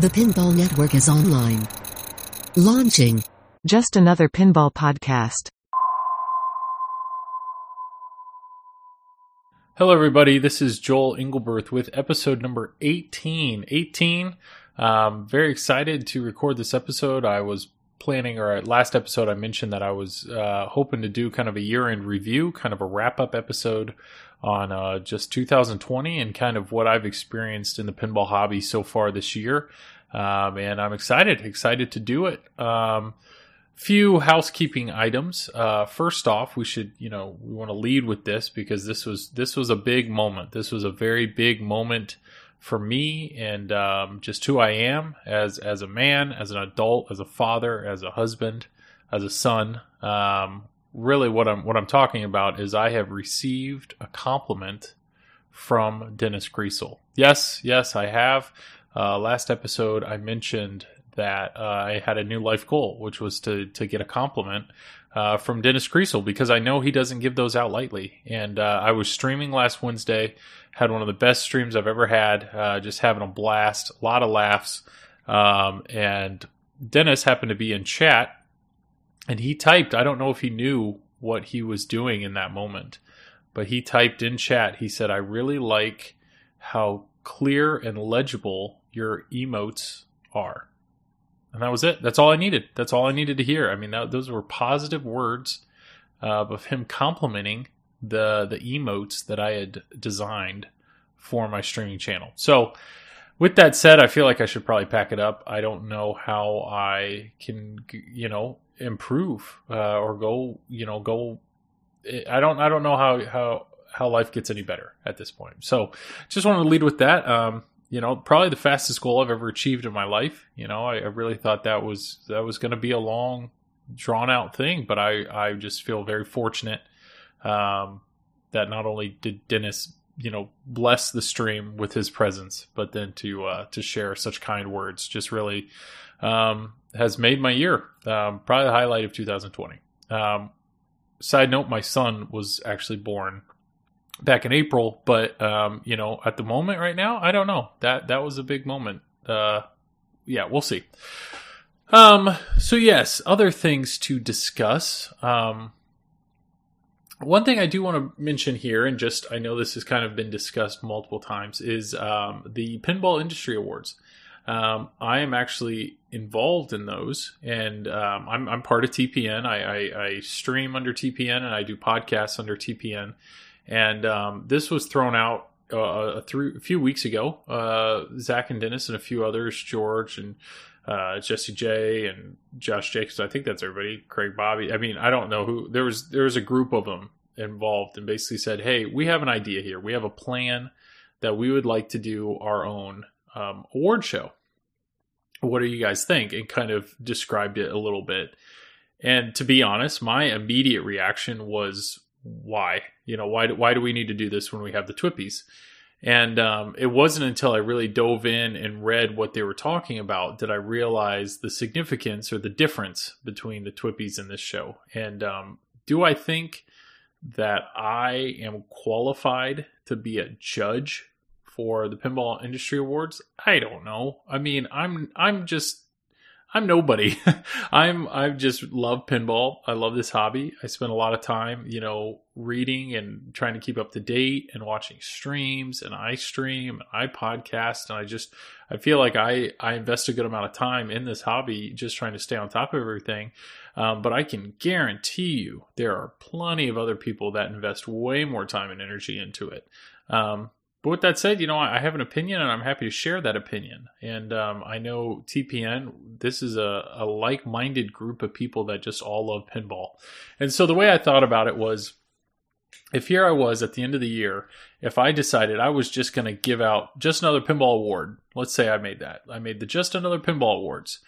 The Pinball Network is online. Launching. Just another pinball podcast. Hello, everybody. This is Joel Engelberth with episode number 18. 18. Um, very excited to record this episode. I was planning, or last episode, I mentioned that I was uh, hoping to do kind of a year end review, kind of a wrap up episode on uh, just 2020 and kind of what I've experienced in the pinball hobby so far this year. Um, and I'm excited, excited to do it. Um, few housekeeping items. Uh, first off, we should, you know, we want to lead with this because this was this was a big moment. This was a very big moment for me and um, just who I am as as a man, as an adult, as a father, as a husband, as a son. Um, really what I'm what I'm talking about is I have received a compliment from Dennis Griesel. Yes, yes, I have. Uh, last episode, I mentioned that uh, I had a new life goal, which was to to get a compliment uh, from Dennis Griesel because I know he doesn't give those out lightly. And uh, I was streaming last Wednesday, had one of the best streams I've ever had, uh, just having a blast, a lot of laughs. Um, and Dennis happened to be in chat and he typed, I don't know if he knew what he was doing in that moment, but he typed in chat, he said, I really like how clear and legible your emotes are. And that was it. That's all I needed. That's all I needed to hear. I mean, that, those were positive words uh, of him complimenting the the emotes that I had designed for my streaming channel. So, with that said, I feel like I should probably pack it up. I don't know how I can, you know, improve uh, or go you know go i don't i don't know how how how life gets any better at this point so just wanted to lead with that um you know probably the fastest goal i've ever achieved in my life you know i, I really thought that was that was going to be a long drawn out thing but i i just feel very fortunate um that not only did dennis you know bless the stream with his presence but then to uh to share such kind words just really um has made my year. Um, probably the highlight of 2020. Um, side note: my son was actually born back in April, but um, you know, at the moment right now, I don't know. That that was a big moment. Uh, yeah, we'll see. Um, so yes, other things to discuss. Um, one thing I do want to mention here, and just I know this has kind of been discussed multiple times, is um, the Pinball Industry Awards. Um, I am actually involved in those, and um, I'm, I'm, part of TPN. I, I, I, stream under TPN and I do podcasts under TPN. And um, this was thrown out uh, a, th- a, few weeks ago. Uh, Zach and Dennis and a few others, George and uh, Jesse J and Josh Jacobs. I think that's everybody. Craig Bobby. I mean, I don't know who. There was there was a group of them involved, and basically said, "Hey, we have an idea here. We have a plan that we would like to do our own um, award show. What do you guys think? And kind of described it a little bit. And to be honest, my immediate reaction was, why? You know, why why do we need to do this when we have the Twippies? And um, it wasn't until I really dove in and read what they were talking about that I realized the significance or the difference between the Twippies and this show. And um, do I think that I am qualified to be a judge for the Pinball Industry Awards? I don't know. I mean, I'm I'm just I'm nobody. I'm I just love pinball. I love this hobby. I spend a lot of time, you know, reading and trying to keep up to date and watching streams and I stream and I podcast and I just I feel like I I invest a good amount of time in this hobby just trying to stay on top of everything. Um, but I can guarantee you there are plenty of other people that invest way more time and energy into it. Um, but with that said, you know, I have an opinion and I'm happy to share that opinion. And um, I know TPN, this is a, a like minded group of people that just all love pinball. And so the way I thought about it was if here I was at the end of the year, if I decided I was just going to give out just another pinball award, let's say I made that, I made the just another pinball awards.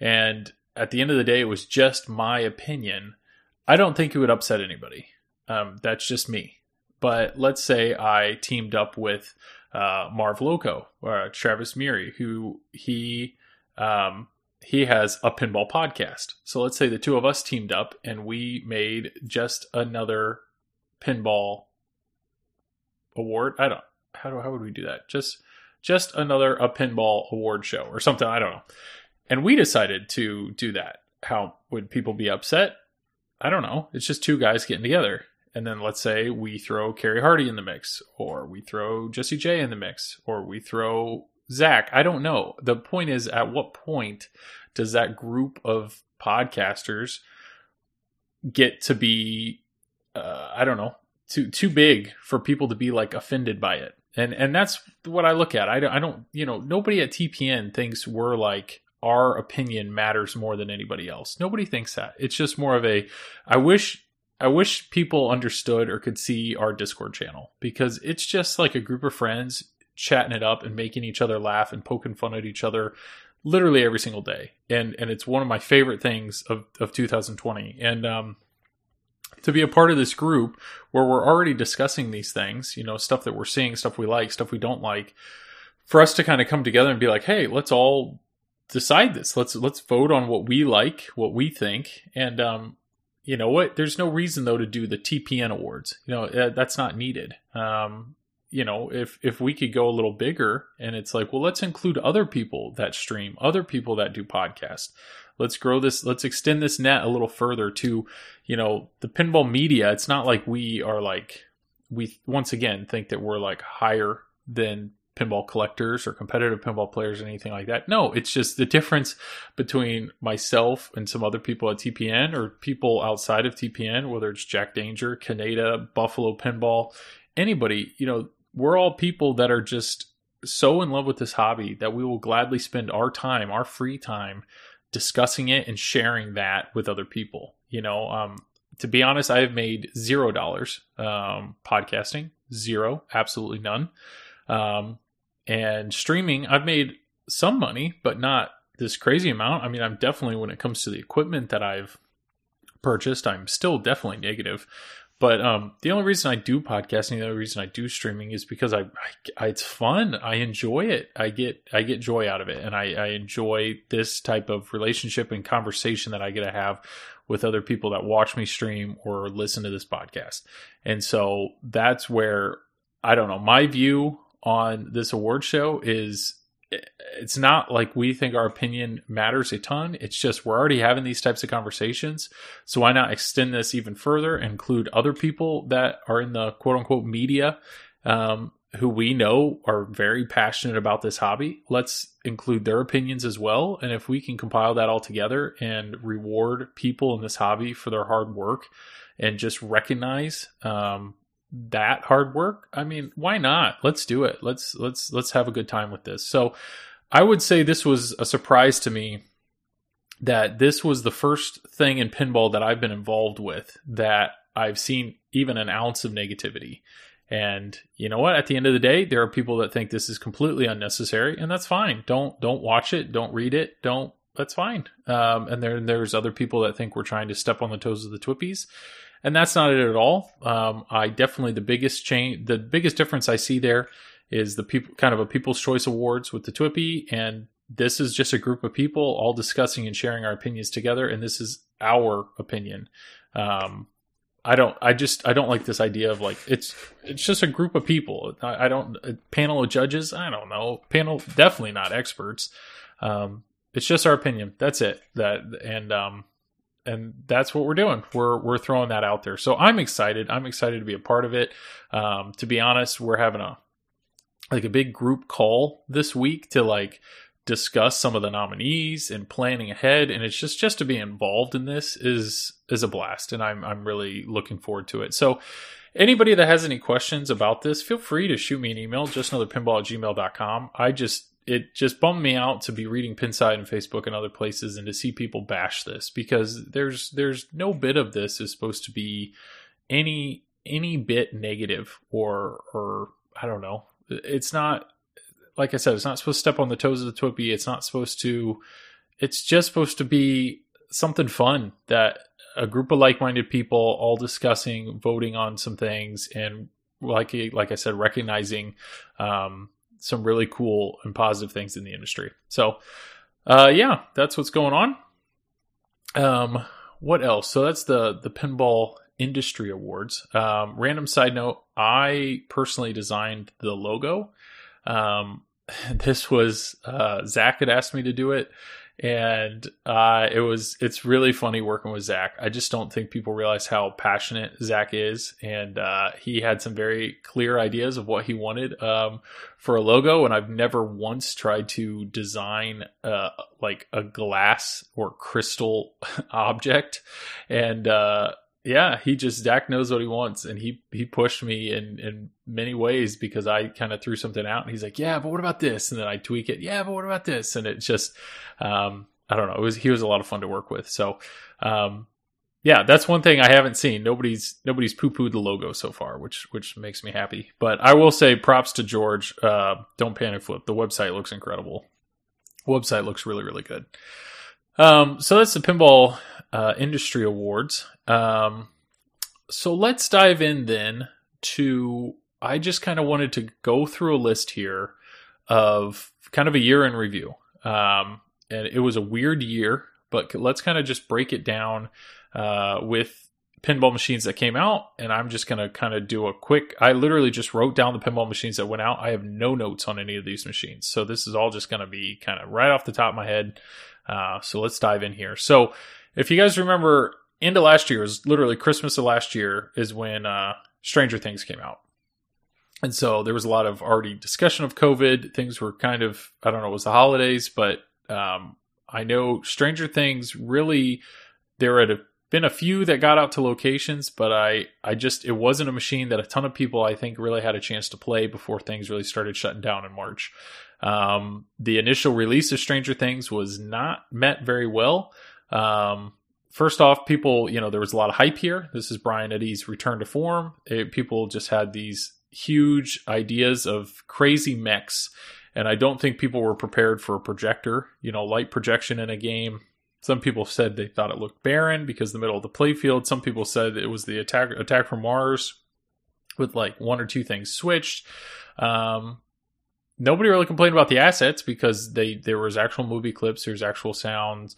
And at the end of the day, it was just my opinion. I don't think it would upset anybody. Um, that's just me. But let's say I teamed up with uh, Marv Loco or Travis Miri, who he um, he has a pinball podcast. So let's say the two of us teamed up and we made just another pinball award. I don't how do how would we do that? Just just another a pinball award show or something. I don't know. And we decided to do that. How would people be upset? I don't know. It's just two guys getting together. And then let's say we throw Kerry Hardy in the mix, or we throw Jesse J in the mix, or we throw Zach. I don't know. The point is, at what point does that group of podcasters get to be, uh, I don't know, too too big for people to be like offended by it? And and that's what I look at. I don't, I don't, you know, nobody at TPN thinks we're like our opinion matters more than anybody else. Nobody thinks that. It's just more of a I wish I wish people understood or could see our Discord channel because it's just like a group of friends chatting it up and making each other laugh and poking fun at each other literally every single day. And and it's one of my favorite things of, of 2020. And um to be a part of this group where we're already discussing these things, you know, stuff that we're seeing, stuff we like, stuff we don't like, for us to kind of come together and be like, hey, let's all decide this. Let's let's vote on what we like, what we think, and um, you know what? There's no reason though to do the TPN awards. You know that's not needed. Um, you know, if if we could go a little bigger, and it's like, well, let's include other people that stream, other people that do podcasts. Let's grow this. Let's extend this net a little further to, you know, the pinball media. It's not like we are like we once again think that we're like higher than pinball collectors or competitive pinball players or anything like that. No, it's just the difference between myself and some other people at TPN or people outside of TPN, whether it's Jack Danger, Canada, Buffalo Pinball, anybody, you know, we're all people that are just so in love with this hobby that we will gladly spend our time, our free time discussing it and sharing that with other people. You know, um, to be honest, I have made zero dollars um, podcasting, zero, absolutely none. Um, and streaming, I've made some money, but not this crazy amount. I mean, I'm definitely, when it comes to the equipment that I've purchased, I'm still definitely negative. But um, the only reason I do podcasting, the only reason I do streaming is because I, I, it's fun. I enjoy it. I get I get joy out of it, and I, I enjoy this type of relationship and conversation that I get to have with other people that watch me stream or listen to this podcast. And so that's where I don't know my view on this award show is it's not like we think our opinion matters a ton. It's just we're already having these types of conversations. So why not extend this even further, include other people that are in the quote unquote media um, who we know are very passionate about this hobby? Let's include their opinions as well. And if we can compile that all together and reward people in this hobby for their hard work and just recognize um, that hard work? I mean why not? Let's do it. Let's let's let's have a good time with this. So i would say this was a surprise to me that this was the first thing in pinball that i've been involved with that i've seen even an ounce of negativity. And you know what? At the end of the day there are people that think this is completely unnecessary and that's fine. Don't don't watch it. Don't read it. Don't that's fine. Um, and then there's other people that think we're trying to step on the toes of the twippies and that's not it at all. Um, I definitely the biggest change, the biggest difference I see there is the people kind of a People's Choice Awards with the TWIPY, and this is just a group of people all discussing and sharing our opinions together, and this is our opinion. Um, I don't. I just. I don't like this idea of like it's. It's just a group of people. I, I don't. A panel of judges. I don't know. Panel. Definitely not experts. Um, it's just our opinion. That's it. That and um, and that's what we're doing. We're we're throwing that out there. So I'm excited. I'm excited to be a part of it. Um, to be honest, we're having a like a big group call this week to like discuss some of the nominees and planning ahead and it's just just to be involved in this is is a blast and I'm I'm really looking forward to it. So anybody that has any questions about this, feel free to shoot me an email, just another pinball at gmail.com. I just it just bummed me out to be reading Pinside and Facebook and other places and to see people bash this because there's there's no bit of this is supposed to be any any bit negative or or I don't know. It's not like I said, it's not supposed to step on the toes of the Twippy. It's not supposed to. It's just supposed to be something fun that a group of like-minded people all discussing, voting on some things, and like like I said, recognizing um, some really cool and positive things in the industry. So, uh, yeah, that's what's going on. Um, what else? So that's the the pinball industry awards. Um, random side note: I personally designed the logo. Um, this was uh, Zach had asked me to do it, and uh, it was it's really funny working with Zach. I just don't think people realize how passionate Zach is, and uh, he had some very clear ideas of what he wanted um, for a logo. And I've never once tried to design uh, like a glass or crystal object, and uh, yeah, he just Zach knows what he wants, and he he pushed me in in many ways because I kind of threw something out, and he's like, "Yeah, but what about this?" And then I tweak it, "Yeah, but what about this?" And it just, um, I don't know, it was he was a lot of fun to work with. So, um, yeah, that's one thing I haven't seen. Nobody's nobody's poo pooed the logo so far, which which makes me happy. But I will say, props to George. Uh, don't panic flip. The website looks incredible. Website looks really really good. Um, so that's the pinball uh, industry awards. Um, so let's dive in then to. I just kind of wanted to go through a list here of kind of a year in review. Um, and it was a weird year, but let's kind of just break it down uh, with pinball machines that came out. And I'm just going to kind of do a quick. I literally just wrote down the pinball machines that went out. I have no notes on any of these machines, so this is all just going to be kind of right off the top of my head. Uh, so let's dive in here. So if you guys remember, into last year was literally Christmas of last year is when uh, Stranger Things came out. And so there was a lot of already discussion of COVID. Things were kind of, I don't know, it was the holidays, but um, I know Stranger Things really, there had been a few that got out to locations, but I, I just, it wasn't a machine that a ton of people, I think, really had a chance to play before things really started shutting down in March. Um, the initial release of Stranger Things was not met very well. Um, first off, people, you know, there was a lot of hype here. This is Brian Eddy's return to form. It, people just had these huge ideas of crazy mechs. And I don't think people were prepared for a projector, you know, light projection in a game. Some people said they thought it looked barren because the middle of the playfield. Some people said it was the attack attack from Mars with like one or two things switched. Um, nobody really complained about the assets because they there was actual movie clips, there's actual sounds.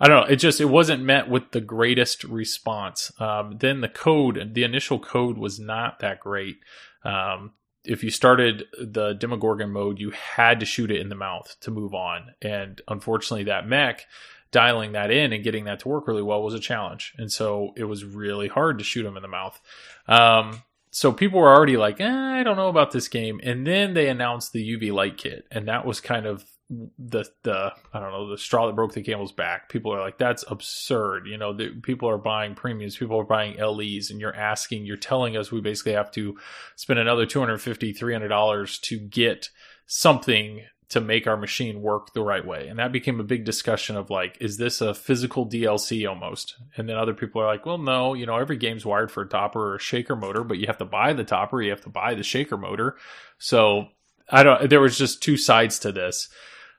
I don't know. It just it wasn't met with the greatest response. Um, then the code, the initial code was not that great. Um, if you started the Demogorgon mode, you had to shoot it in the mouth to move on, and unfortunately, that mech dialing that in and getting that to work really well was a challenge, and so it was really hard to shoot him in the mouth. Um, so people were already like, eh, I don't know about this game, and then they announced the UV light kit, and that was kind of the the I don't know the straw that broke the camel's back. People are like, that's absurd. You know, the, people are buying premiums, people are buying LEs, and you're asking, you're telling us we basically have to spend another 250 300 dollars to get something to make our machine work the right way. And that became a big discussion of like, is this a physical DLC almost? And then other people are like, well, no, you know, every game's wired for a topper or a shaker motor, but you have to buy the topper, you have to buy the shaker motor. So I don't, there was just two sides to this.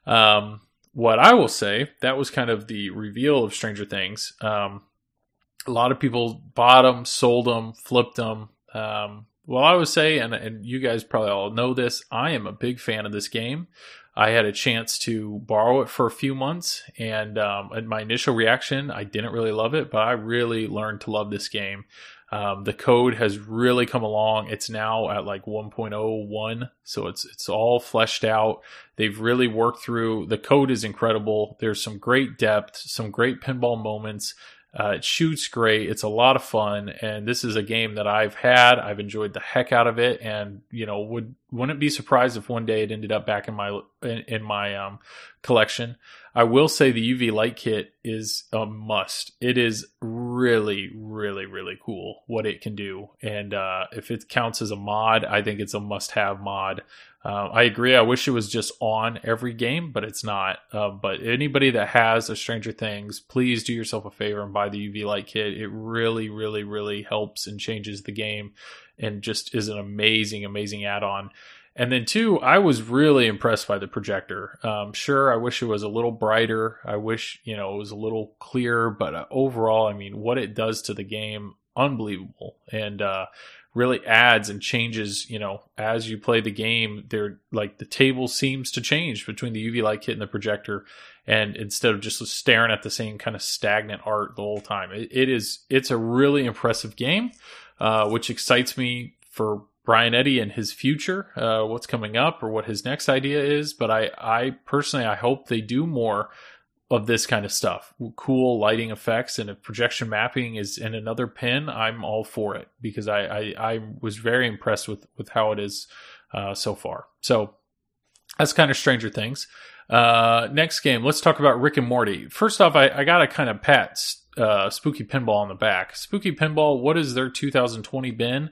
Um, what I will say, that was kind of the reveal of Stranger Things. Um, a lot of people bought them, sold them, flipped them. Um, well, I would say, and, and you guys probably all know this, I am a big fan of this game. I had a chance to borrow it for a few months, and um, my initial reaction, I didn't really love it, but I really learned to love this game. Um, the code has really come along. It's now at like 1.01, so it's it's all fleshed out. They've really worked through. The code is incredible. There's some great depth, some great pinball moments. Uh, it shoots great. It's a lot of fun, and this is a game that I've had. I've enjoyed the heck out of it, and you know, would wouldn't be surprised if one day it ended up back in my in, in my um, collection. I will say the UV light kit is a must. It is really, really, really cool what it can do, and uh, if it counts as a mod, I think it's a must-have mod. Uh, I agree. I wish it was just on every game, but it's not. Uh, but anybody that has a Stranger Things, please do yourself a favor and buy the UV light kit. It really, really, really helps and changes the game, and just is an amazing, amazing add-on. And then two, I was really impressed by the projector. Um, sure, I wish it was a little brighter. I wish you know it was a little clearer, but uh, overall, I mean, what it does to the game, unbelievable. And uh, really adds and changes, you know, as you play the game, they're like the table seems to change between the UV light kit and the projector. And instead of just staring at the same kind of stagnant art the whole time, it, it is, it's a really impressive game, uh, which excites me for Brian Eddy and his future, uh, what's coming up or what his next idea is. But I, I personally, I hope they do more of this kind of stuff, cool lighting effects, and if projection mapping is in another pin, I'm all for it because I, I, I was very impressed with with how it is uh, so far. So that's kind of Stranger Things. Uh, next game, let's talk about Rick and Morty. First off, I, I got to kind of pat uh, Spooky Pinball on the back. Spooky Pinball, what has their 2020 been?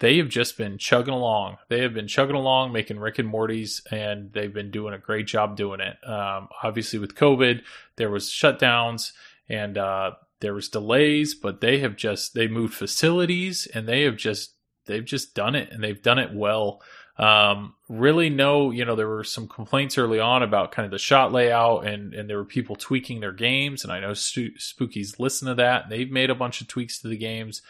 They have just been chugging along. They have been chugging along, making Rick and Morty's, and they've been doing a great job doing it. Um, obviously, with COVID, there was shutdowns and uh, there was delays, but they have just they moved facilities and they have just they've just done it and they've done it well. Um, really no, you know, there were some complaints early on about kind of the shot layout and, and there were people tweaking their games. And I know Stu- Spookies listen to that. They've made a bunch of tweaks to the games,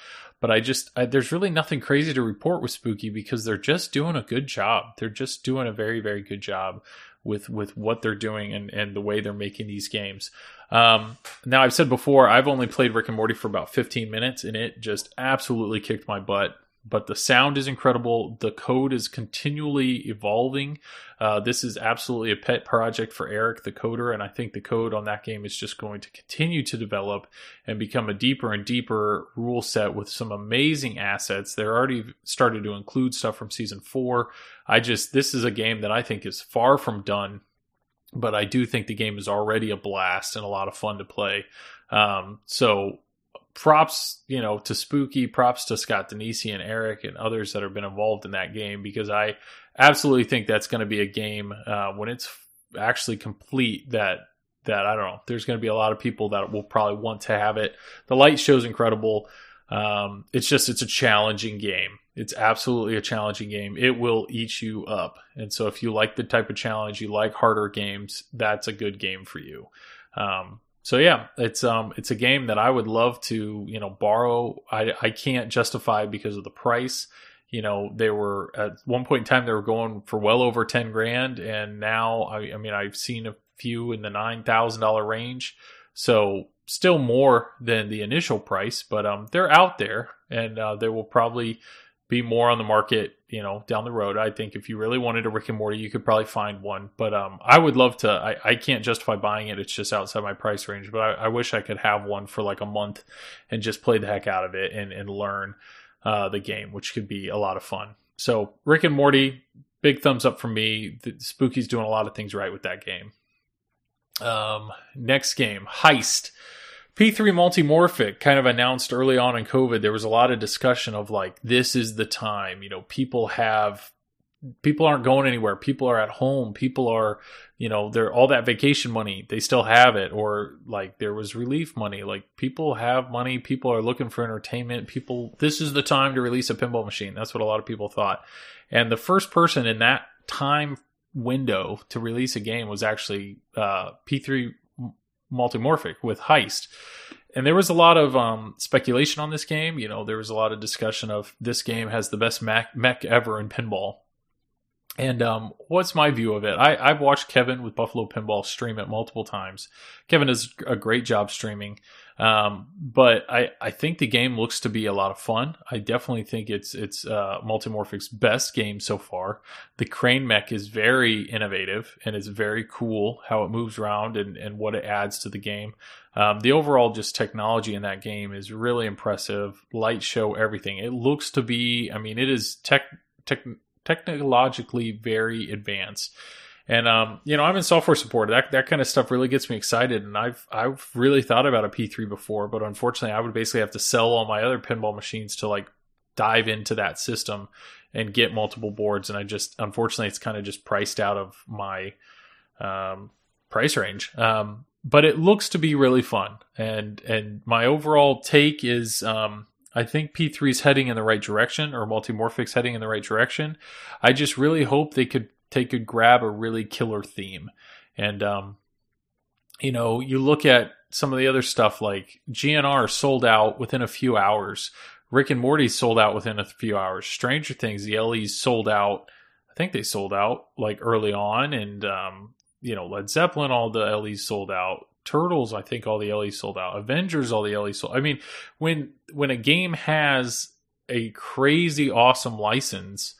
but I just, I, there's really nothing crazy to report with Spooky because they're just doing a good job. They're just doing a very, very good job with, with what they're doing and, and the way they're making these games. Um, now I've said before, I've only played Rick and Morty for about 15 minutes and it just absolutely kicked my butt but the sound is incredible. The code is continually evolving. Uh, this is absolutely a pet project for Eric, the coder, and I think the code on that game is just going to continue to develop and become a deeper and deeper rule set with some amazing assets. They're already started to include stuff from season four. I just, this is a game that I think is far from done, but I do think the game is already a blast and a lot of fun to play. Um, so props, you know, to Spooky, props to Scott Danesi and Eric and others that have been involved in that game because I absolutely think that's going to be a game uh, when it's actually complete that that I don't know. There's going to be a lot of people that will probably want to have it. The light show's incredible. Um, it's just it's a challenging game. It's absolutely a challenging game. It will eat you up. And so if you like the type of challenge, you like harder games, that's a good game for you. Um, so yeah, it's um it's a game that I would love to you know borrow. I I can't justify because of the price. You know they were at one point in time they were going for well over ten grand, and now I I mean I've seen a few in the nine thousand dollar range. So still more than the initial price, but um they're out there, and uh, they will probably be more on the market, you know, down the road. I think if you really wanted a Rick and Morty, you could probably find one. But um, I would love to. I, I can't justify buying it; it's just outside my price range. But I, I wish I could have one for like a month and just play the heck out of it and and learn uh, the game, which could be a lot of fun. So Rick and Morty, big thumbs up from me. The, Spooky's doing a lot of things right with that game. Um, next game, Heist. P3 Multimorphic kind of announced early on in COVID, there was a lot of discussion of like, this is the time. You know, people have, people aren't going anywhere. People are at home. People are, you know, they're all that vacation money, they still have it. Or like there was relief money. Like people have money. People are looking for entertainment. People, this is the time to release a pinball machine. That's what a lot of people thought. And the first person in that time window to release a game was actually uh, P3 multimorphic with Heist. And there was a lot of um, speculation on this game. You know, there was a lot of discussion of this game has the best mech, mech ever in pinball. And um, what's my view of it? I, I've watched Kevin with Buffalo Pinball stream it multiple times. Kevin does a great job streaming. Um, but I, I think the game looks to be a lot of fun. I definitely think it's it's uh, Multimorphic's best game so far. The crane mech is very innovative and it's very cool how it moves around and, and what it adds to the game. Um, the overall just technology in that game is really impressive. Light show, everything. It looks to be. I mean, it is tech, tech technologically very advanced. And um, you know, I'm in software support. That that kind of stuff really gets me excited. And I've I've really thought about a P3 before, but unfortunately, I would basically have to sell all my other pinball machines to like dive into that system and get multiple boards. And I just unfortunately, it's kind of just priced out of my um, price range. Um, but it looks to be really fun. And and my overall take is um, I think P3 is heading in the right direction, or Multimorphic's heading in the right direction. I just really hope they could they could grab a really killer theme. And um, you know, you look at some of the other stuff like GNR sold out within a few hours. Rick and Morty sold out within a few hours. Stranger Things, the LEs sold out. I think they sold out like early on, and um, you know, Led Zeppelin, all the LEs sold out. Turtles, I think all the LEs sold out. Avengers, all the LEs sold. I mean, when when a game has a crazy awesome license,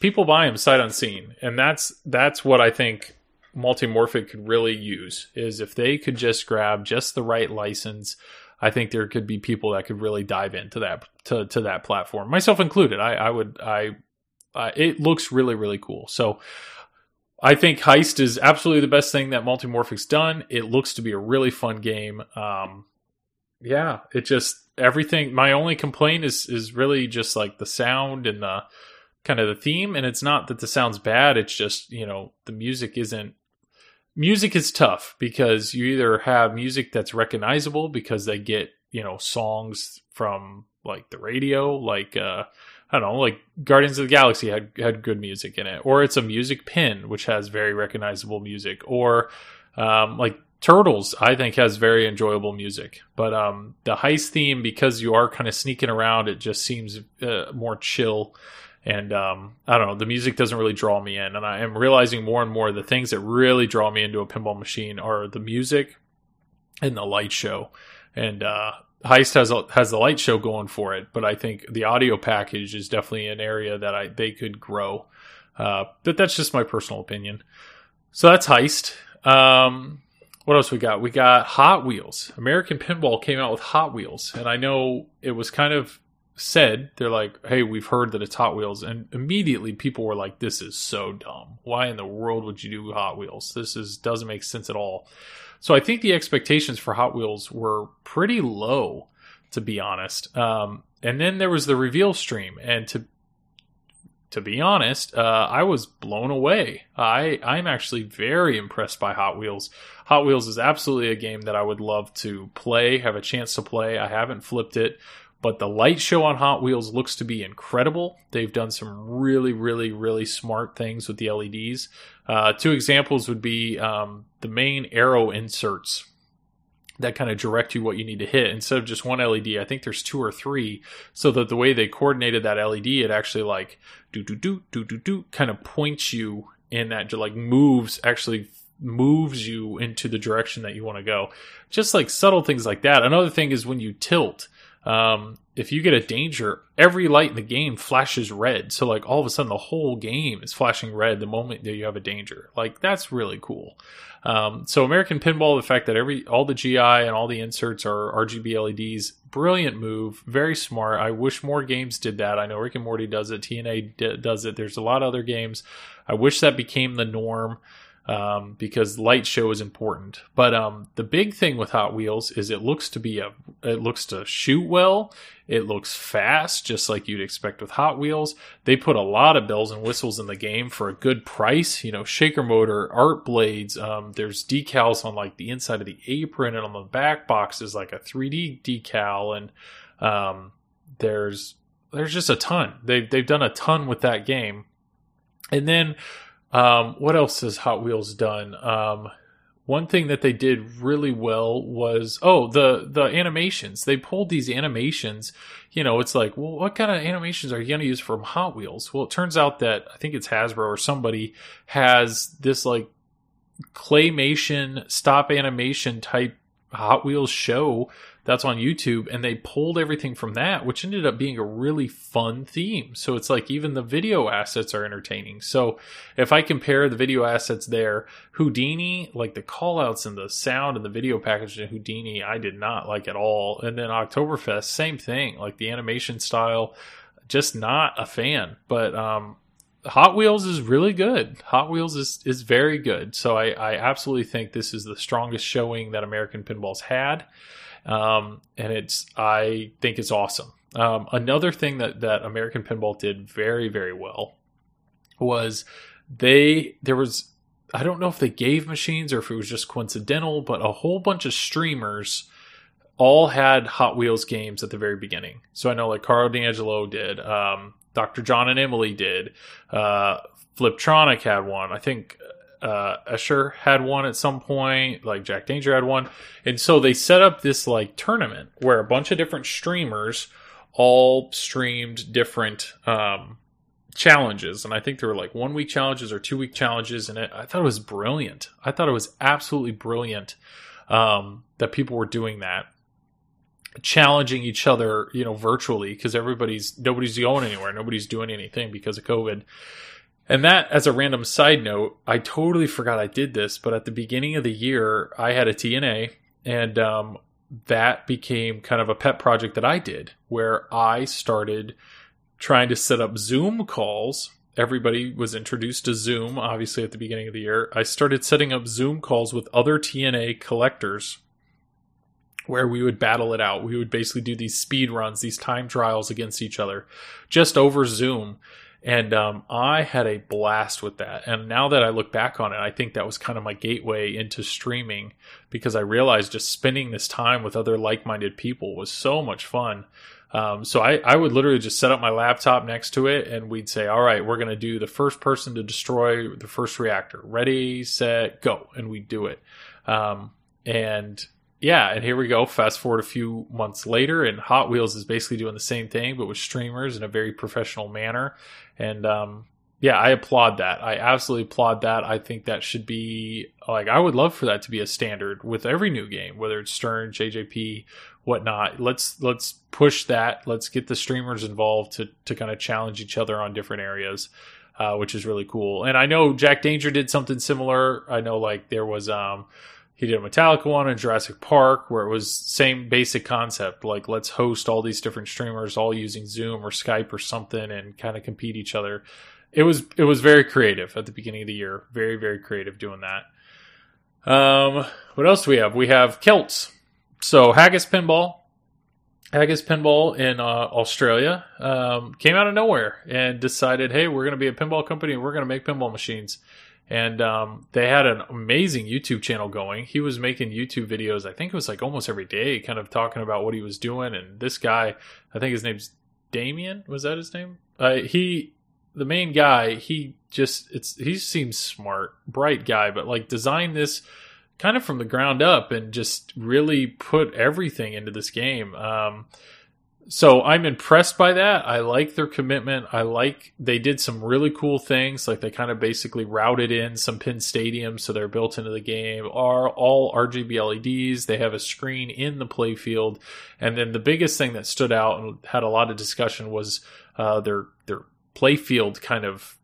people buy them sight unseen, and that's that's what I think Multimorphic could really use is if they could just grab just the right license. I think there could be people that could really dive into that to, to that platform, myself included. I, I would I uh, it looks really really cool. So I think Heist is absolutely the best thing that Multimorphic's done. It looks to be a really fun game. Um, yeah, it just everything. My only complaint is is really just like the sound and the kind of the theme. And it's not that the sound's bad. It's just you know the music isn't. Music is tough because you either have music that's recognizable because they get you know songs from like the radio, like uh, I don't know, like Guardians of the Galaxy had had good music in it, or it's a music pin which has very recognizable music, or um, like Turtles, I think has very enjoyable music. But um, the heist theme, because you are kind of sneaking around, it just seems uh, more chill. And um, I don't know, the music doesn't really draw me in. And I am realizing more and more the things that really draw me into a pinball machine are the music and the light show. And uh, Heist has a, has the light show going for it, but I think the audio package is definitely an area that I they could grow. Uh, but that's just my personal opinion. So that's Heist. Um, what else we got? We got Hot Wheels. American Pinball came out with Hot Wheels, and I know it was kind of said they're like, "Hey, we've heard that it's Hot Wheels," and immediately people were like, "This is so dumb. Why in the world would you do Hot Wheels? This is doesn't make sense at all." So I think the expectations for Hot Wheels were pretty low, to be honest. Um, and then there was the reveal stream, and to to be honest, uh, I was blown away. I I'm actually very impressed by Hot Wheels. Hot Wheels is absolutely a game that I would love to play, have a chance to play. I haven't flipped it, but the light show on Hot Wheels looks to be incredible. They've done some really, really, really smart things with the LEDs. Uh, two examples would be um, the main arrow inserts that kind of direct you what you need to hit instead of just one LED. I think there's two or three, so that the way they coordinated that LED, it actually like do do do do do do kind of points you in that like moves actually moves you into the direction that you want to go. Just like subtle things like that. Another thing is when you tilt. Um, if you get a danger, every light in the game flashes red. So like all of a sudden the whole game is flashing red the moment that you have a danger. Like that's really cool. Um, so American Pinball, the fact that every all the GI and all the inserts are RGB LEDs, brilliant move, very smart. I wish more games did that. I know Rick and Morty does it, TNA d- does it. There's a lot of other games. I wish that became the norm um, because light show is important. But um, the big thing with Hot Wheels is it looks to be a it looks to shoot well. It looks fast, just like you'd expect with Hot Wheels. They put a lot of bells and whistles in the game for a good price. You know, shaker motor, art blades. Um, there's decals on like the inside of the apron, and on the back box is like a 3D decal, and um, there's there's just a ton. They've they've done a ton with that game. And then um, what else has Hot Wheels done? Um, one thing that they did really well was oh the the animations. They pulled these animations. You know, it's like, well, what kind of animations are you going to use from Hot Wheels? Well, it turns out that I think it's Hasbro or somebody has this like claymation stop animation type Hot Wheels show that's on YouTube, and they pulled everything from that, which ended up being a really fun theme. So it's like even the video assets are entertaining. So if I compare the video assets there, Houdini, like the callouts and the sound and the video package in Houdini, I did not like at all. And then Oktoberfest, same thing, like the animation style, just not a fan. But um, Hot Wheels is really good. Hot Wheels is is very good. So I, I absolutely think this is the strongest showing that American Pinball's had um, and it's I think it's awesome. Um, another thing that that American Pinball did very very well was they there was I don't know if they gave machines or if it was just coincidental, but a whole bunch of streamers all had Hot Wheels games at the very beginning. So I know like Carlo D'Angelo did, um, Dr. John and Emily did, uh, Fliptronic had one. I think uh, Escher had one at some point, like Jack Danger had one, and so they set up this like tournament where a bunch of different streamers all streamed different um, challenges, and I think there were like one week challenges or two week challenges, and it, I thought it was brilliant. I thought it was absolutely brilliant um, that people were doing that, challenging each other, you know, virtually because everybody's nobody's going anywhere, nobody's doing anything because of COVID. And that, as a random side note, I totally forgot I did this, but at the beginning of the year, I had a TNA, and um, that became kind of a pet project that I did where I started trying to set up Zoom calls. Everybody was introduced to Zoom, obviously, at the beginning of the year. I started setting up Zoom calls with other TNA collectors where we would battle it out. We would basically do these speed runs, these time trials against each other just over Zoom. And um, I had a blast with that. And now that I look back on it, I think that was kind of my gateway into streaming because I realized just spending this time with other like minded people was so much fun. Um, so I, I would literally just set up my laptop next to it and we'd say, all right, we're going to do the first person to destroy the first reactor. Ready, set, go. And we'd do it. Um, and yeah, and here we go. Fast forward a few months later, and Hot Wheels is basically doing the same thing, but with streamers in a very professional manner. And um, yeah, I applaud that. I absolutely applaud that. I think that should be like I would love for that to be a standard with every new game, whether it's Stern, JJP, whatnot. Let's let's push that. Let's get the streamers involved to to kind of challenge each other on different areas. Uh, which is really cool. And I know Jack Danger did something similar. I know like there was um he did a Metallica one in Jurassic Park where it was same basic concept like let's host all these different streamers all using Zoom or Skype or something and kind of compete each other. It was it was very creative at the beginning of the year. Very very creative doing that. Um, what else do we have? We have Celts. So Haggis Pinball, Haggis Pinball in uh, Australia um, came out of nowhere and decided, hey, we're going to be a pinball company and we're going to make pinball machines and um, they had an amazing YouTube channel going. He was making YouTube videos. I think it was like almost every day, kind of talking about what he was doing. And this guy, I think his name's Damien. Was that his name? Uh, he, the main guy, he just it's he seems smart, bright guy, but like designed this kind of from the ground up and just really put everything into this game. Um, so I'm impressed by that. I like their commitment. I like they did some really cool things. Like they kind of basically routed in some pin stadiums, so they're built into the game. Are all RGB LEDs. They have a screen in the playfield, and then the biggest thing that stood out and had a lot of discussion was uh, their their playfield kind of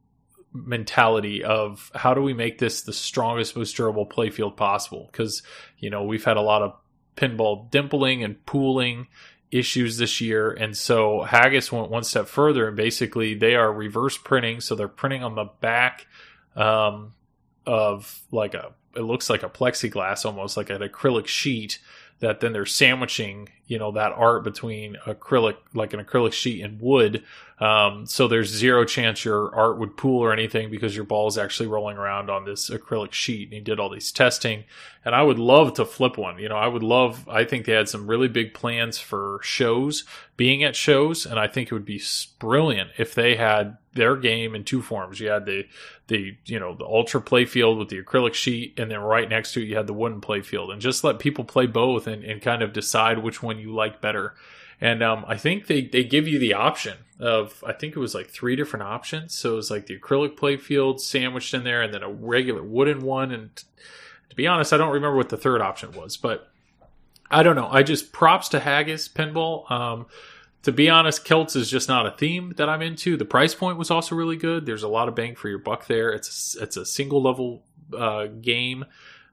mentality of how do we make this the strongest, most durable playfield possible? Because you know we've had a lot of pinball dimpling and pooling issues this year. And so Haggis went one step further and basically they are reverse printing. So they're printing on the back um, of like a, it looks like a plexiglass almost like an acrylic sheet that then they're sandwiching, you know, that art between acrylic, like an acrylic sheet and wood. Um, so there's zero chance your art would pool or anything because your ball is actually rolling around on this acrylic sheet. And he did all these testing. And I would love to flip one. You know, I would love, I think they had some really big plans for shows, being at shows. And I think it would be brilliant if they had their game in two forms. You had the, the, you know, the ultra play field with the acrylic sheet. And then right next to it, you had the wooden play field and just let people play both and, and kind of decide which one you like better. And um, I think they, they give you the option of, I think it was like three different options. So it was like the acrylic play field sandwiched in there and then a regular wooden one. And to be honest, I don't remember what the third option was, but I don't know. I just props to Haggis Pinball. Um, to be honest, Celts is just not a theme that I'm into. The price point was also really good. There's a lot of bang for your buck there. It's a, it's a single level uh, game,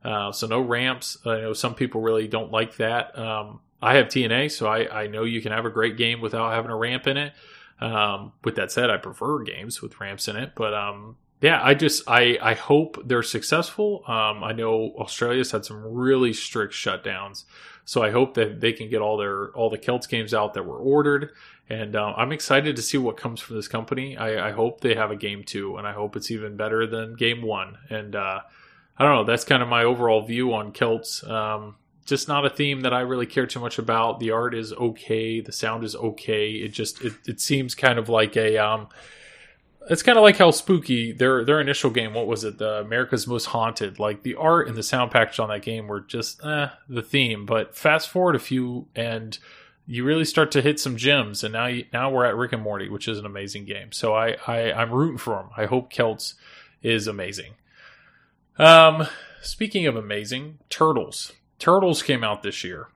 uh, so no ramps. I know some people really don't like that. Um, I have TNA, so I, I know you can have a great game without having a ramp in it. Um, with that said, I prefer games with ramps in it, but um, yeah, I just I I hope they're successful. Um, I know Australia's had some really strict shutdowns, so I hope that they can get all their all the Celts games out that were ordered. And uh, I'm excited to see what comes from this company. I, I, hope they have a game two, and I hope it's even better than game one. And uh, I don't know. That's kind of my overall view on Celts. Um, just not a theme that I really care too much about. The art is okay, the sound is okay. It just it, it seems kind of like a um, it's kind of like how spooky their their initial game. What was it? The America's Most Haunted. Like the art and the sound package on that game were just eh, the theme. But fast forward a few and you really start to hit some gems. And now you, now we're at Rick and Morty, which is an amazing game. So I, I I'm rooting for them. I hope Celts is amazing. Um, speaking of amazing, Turtles. Turtles came out this year.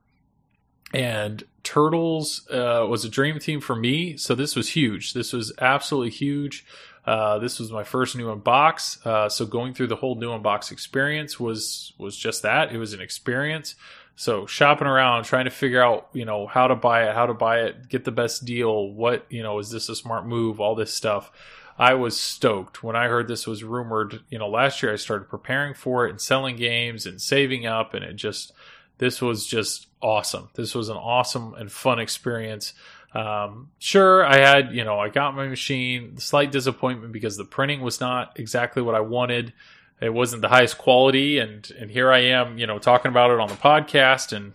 and Turtles uh, was a dream team for me. So this was huge. This was absolutely huge. Uh, this was my first new unbox. Uh, so going through the whole new unbox experience was was just that. It was an experience. So shopping around, trying to figure out, you know, how to buy it, how to buy it, get the best deal. What, you know, is this a smart move? All this stuff. I was stoked when I heard this was rumored. You know, last year I started preparing for it and selling games and saving up, and it just this was just awesome. This was an awesome and fun experience. Um, sure, I had, you know, I got my machine, slight disappointment because the printing was not exactly what I wanted. It wasn't the highest quality. And, and here I am, you know, talking about it on the podcast. And,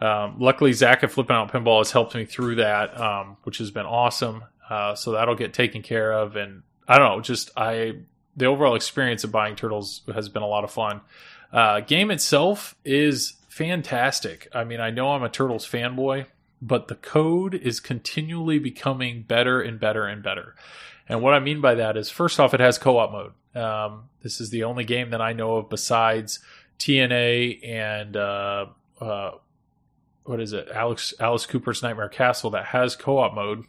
um, luckily Zach at Flipping Out Pinball has helped me through that, um, which has been awesome. Uh, so that'll get taken care of. And I don't know, just I, the overall experience of buying turtles has been a lot of fun. Uh, game itself is fantastic. I mean, I know I'm a Turtles fanboy, but the code is continually becoming better and better and better. And what I mean by that is, first off, it has co op mode. Um, this is the only game that I know of besides TNA and uh, uh, what is it, Alex Alice Cooper's Nightmare Castle that has co op mode.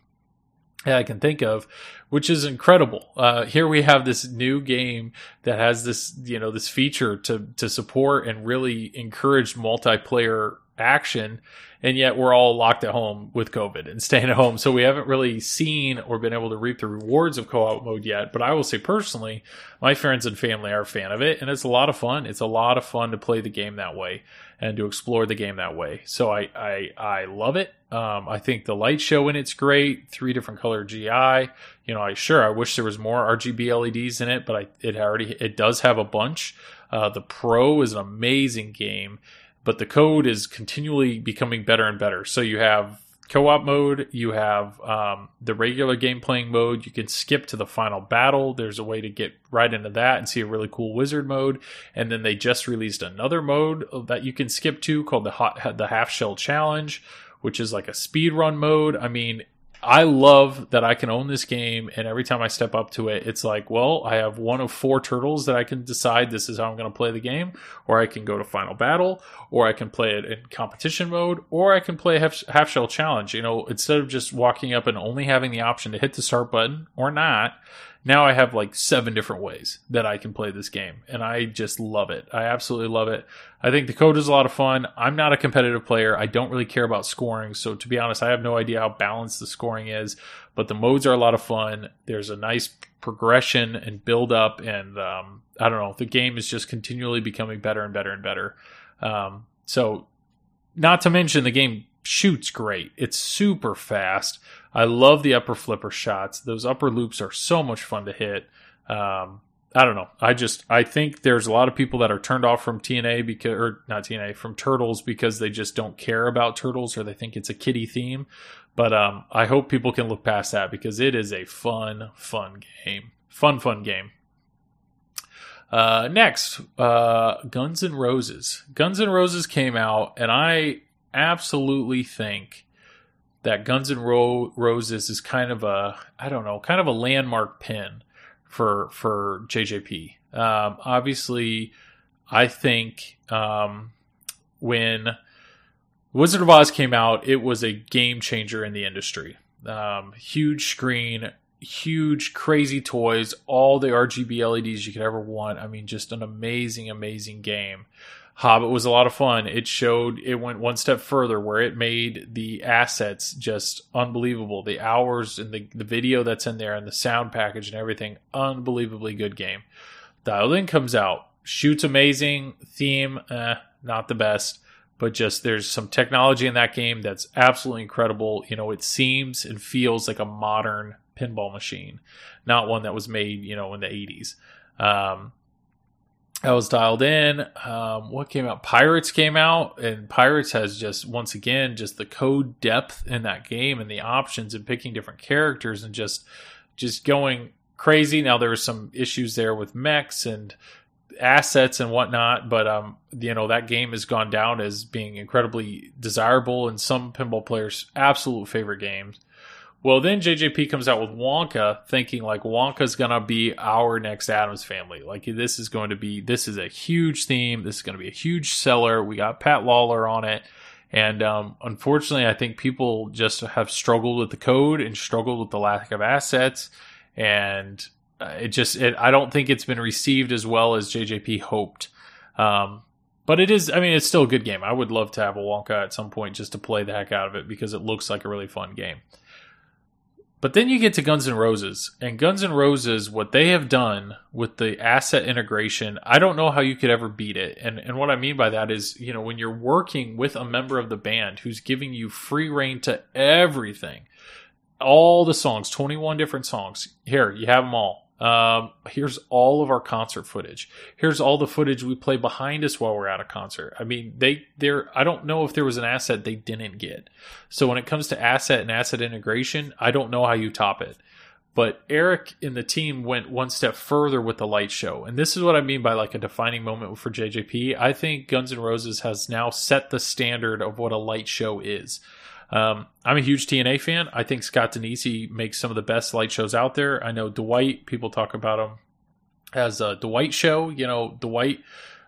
I can think of, which is incredible. Uh, here we have this new game that has this, you know, this feature to to support and really encourage multiplayer action, and yet we're all locked at home with COVID and staying at home. So we haven't really seen or been able to reap the rewards of co-op mode yet. But I will say personally, my friends and family are a fan of it, and it's a lot of fun. It's a lot of fun to play the game that way and to explore the game that way. So I I, I love it. Um, I think the light show in it's great. Three different color GI. You know, I sure I wish there was more RGB LEDs in it, but I, it already it does have a bunch. Uh, the Pro is an amazing game, but the code is continually becoming better and better. So you have co-op mode you have um, the regular game playing mode. You can skip to the final battle. There's a way to get right into that and see a really cool wizard mode. And then they just released another mode that you can skip to called the hot the half shell challenge which is like a speed run mode. I mean I love that I can own this game, and every time I step up to it, it's like, well, I have one of four turtles that I can decide this is how I'm going to play the game, or I can go to final battle, or I can play it in competition mode, or I can play half, half shell challenge. You know, instead of just walking up and only having the option to hit the start button or not, now I have like seven different ways that I can play this game, and I just love it. I absolutely love it. I think the code is a lot of fun. I'm not a competitive player. I don't really care about scoring, so to be honest, I have no idea how balanced the scoring is. But the modes are a lot of fun. There's a nice progression and build up, and um, I don't know. The game is just continually becoming better and better and better. Um, so, not to mention the game shoots great. It's super fast. I love the upper flipper shots. Those upper loops are so much fun to hit. Um, I don't know. I just I think there's a lot of people that are turned off from TNA because or not TNA from Turtles because they just don't care about Turtles or they think it's a kiddie theme. But um, I hope people can look past that because it is a fun, fun game. Fun, fun game. Uh, next, uh, Guns N' Roses. Guns N' Roses came out, and I absolutely think that Guns N' Ro- Roses is kind of a I don't know, kind of a landmark pin for for JJP. Um, obviously, I think um, when Wizard of Oz came out, it was a game changer in the industry. Um, huge screen, huge, crazy toys, all the RGB LEDs you could ever want. I mean, just an amazing, amazing game. Hobbit was a lot of fun. It showed it went one step further where it made the assets just unbelievable. The hours and the, the video that's in there and the sound package and everything, unbelievably good game. Dialed In comes out, shoots amazing, theme, eh, not the best, but just there's some technology in that game that's absolutely incredible. You know, it seems and feels like a modern pinball machine, not one that was made, you know, in the 80s. Um, I was dialed in. Um, what came out? Pirates came out, and Pirates has just once again just the code depth in that game and the options and picking different characters and just just going crazy. Now there were some issues there with mechs and assets and whatnot, but um, you know that game has gone down as being incredibly desirable and some pinball players' absolute favorite games. Well, then JJP comes out with Wonka, thinking like Wonka's gonna be our next Addams family. Like this is going to be this is a huge theme. This is going to be a huge seller. We got Pat Lawlor on it, And um, unfortunately, I think people just have struggled with the code and struggled with the lack of assets. And uh, it just, it, I don't think it's been received as well as JJP hoped. Um, but it is, I mean, it's still a good game. I would love to have a Wonka at some point just to play the heck out of it because it looks like a really fun game. But then you get to Guns N' Roses, and Guns N' Roses, what they have done with the asset integration, I don't know how you could ever beat it. And and what I mean by that is, you know, when you're working with a member of the band who's giving you free reign to everything, all the songs, 21 different songs. Here, you have them all. Um, here's all of our concert footage. Here's all the footage we play behind us while we're at a concert. I mean, they there. I don't know if there was an asset they didn't get. So when it comes to asset and asset integration, I don't know how you top it. But Eric and the team went one step further with the light show. And this is what I mean by like a defining moment for JJP. I think Guns N' Roses has now set the standard of what a light show is. Um, I'm a huge TNA fan. I think Scott Danesi makes some of the best light shows out there. I know Dwight, people talk about him as a Dwight show. You know, Dwight